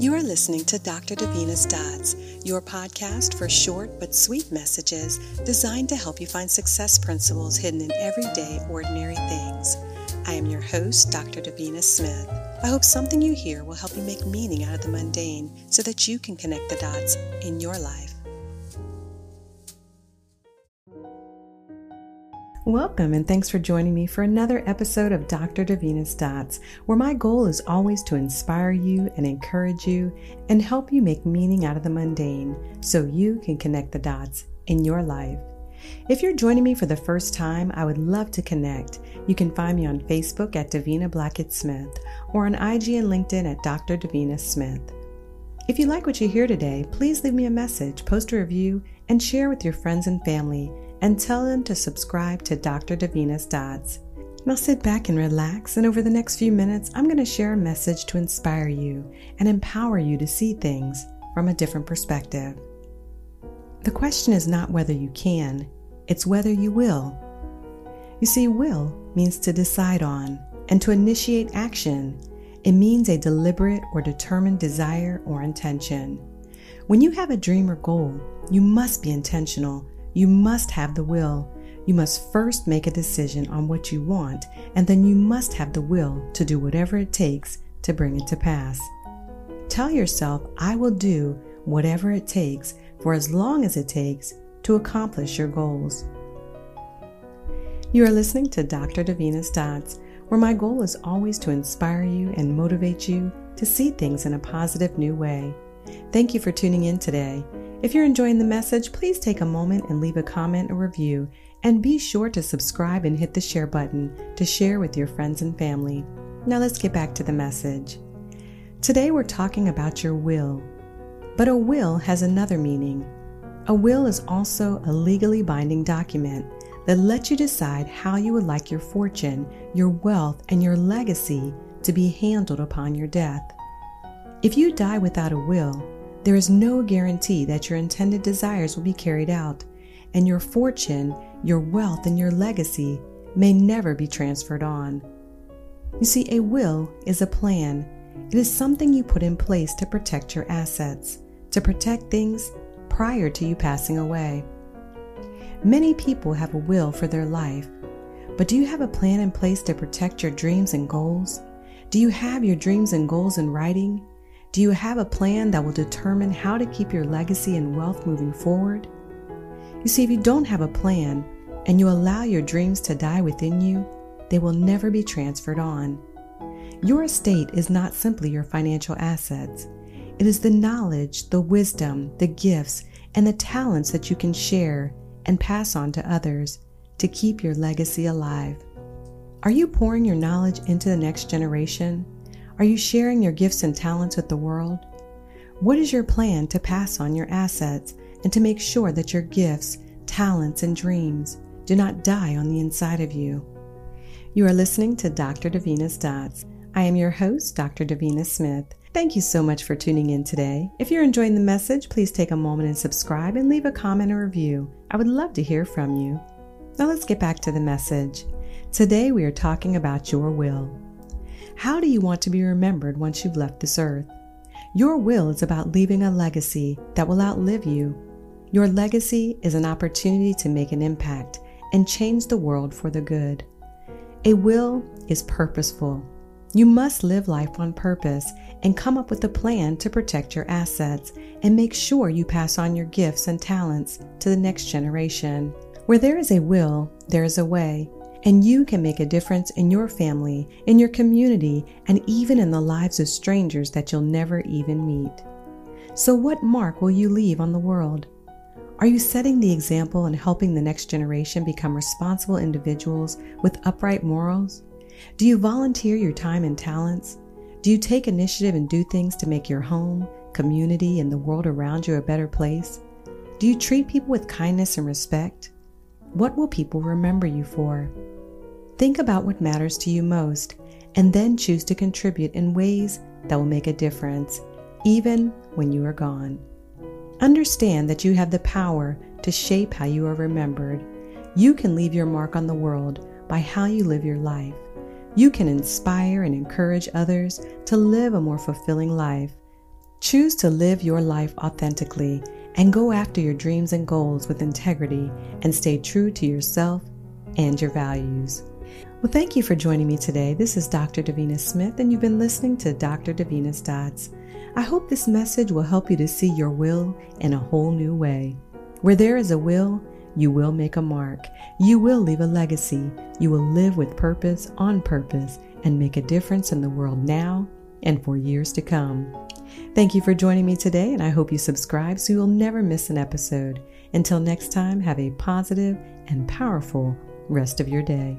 You are listening to Dr. Davina's Dots, your podcast for short but sweet messages designed to help you find success principles hidden in everyday, ordinary things. I am your host, Dr. Davina Smith. I hope something you hear will help you make meaning out of the mundane so that you can connect the dots in your life. Welcome and thanks for joining me for another episode of Dr. Davina's Dots, where my goal is always to inspire you and encourage you and help you make meaning out of the mundane so you can connect the dots in your life. If you're joining me for the first time, I would love to connect. You can find me on Facebook at Davina Blackett Smith or on IG and LinkedIn at Dr. Davina Smith. If you like what you hear today, please leave me a message, post a review, and share with your friends and family and tell them to subscribe to Dr. Davina's Dots. Now sit back and relax, and over the next few minutes, I'm going to share a message to inspire you and empower you to see things from a different perspective. The question is not whether you can, it's whether you will. You see, will means to decide on and to initiate action. It means a deliberate or determined desire or intention. When you have a dream or goal, you must be intentional you must have the will. You must first make a decision on what you want, and then you must have the will to do whatever it takes to bring it to pass. Tell yourself, I will do whatever it takes for as long as it takes to accomplish your goals. You are listening to Dr. Davina's Dots, where my goal is always to inspire you and motivate you to see things in a positive new way. Thank you for tuning in today. If you're enjoying the message, please take a moment and leave a comment or review, and be sure to subscribe and hit the share button to share with your friends and family. Now let's get back to the message. Today we're talking about your will. But a will has another meaning. A will is also a legally binding document that lets you decide how you would like your fortune, your wealth, and your legacy to be handled upon your death. If you die without a will, there is no guarantee that your intended desires will be carried out, and your fortune, your wealth, and your legacy may never be transferred on. You see, a will is a plan. It is something you put in place to protect your assets, to protect things prior to you passing away. Many people have a will for their life, but do you have a plan in place to protect your dreams and goals? Do you have your dreams and goals in writing? Do you have a plan that will determine how to keep your legacy and wealth moving forward? You see, if you don't have a plan and you allow your dreams to die within you, they will never be transferred on. Your estate is not simply your financial assets, it is the knowledge, the wisdom, the gifts, and the talents that you can share and pass on to others to keep your legacy alive. Are you pouring your knowledge into the next generation? Are you sharing your gifts and talents with the world? What is your plan to pass on your assets and to make sure that your gifts, talents, and dreams do not die on the inside of you? You are listening to Dr. Davina's Dots. I am your host, Dr. Davina Smith. Thank you so much for tuning in today. If you're enjoying the message, please take a moment and subscribe and leave a comment or review. I would love to hear from you. Now let's get back to the message. Today we are talking about your will. How do you want to be remembered once you've left this earth? Your will is about leaving a legacy that will outlive you. Your legacy is an opportunity to make an impact and change the world for the good. A will is purposeful. You must live life on purpose and come up with a plan to protect your assets and make sure you pass on your gifts and talents to the next generation. Where there is a will, there is a way, and you can make a difference in your family, in your community, and even in the lives of strangers that you'll never even meet. So, what mark will you leave on the world? Are you setting the example and helping the next generation become responsible individuals with upright morals? Do you volunteer your time and talents? Do you take initiative and do things to make your home, community, and the world around you a better place? Do you treat people with kindness and respect? What will people remember you for? Think about what matters to you most and then choose to contribute in ways that will make a difference, even when you are gone. Understand that you have the power to shape how you are remembered. You can leave your mark on the world by how you live your life. You can inspire and encourage others to live a more fulfilling life. Choose to live your life authentically and go after your dreams and goals with integrity and stay true to yourself and your values. Well, thank you for joining me today. This is Dr. Davina Smith, and you've been listening to Dr. Davina's Dots. I hope this message will help you to see your will in a whole new way. Where there is a will, you will make a mark. You will leave a legacy. You will live with purpose, on purpose, and make a difference in the world now and for years to come. Thank you for joining me today, and I hope you subscribe so you'll never miss an episode. Until next time, have a positive and powerful rest of your day.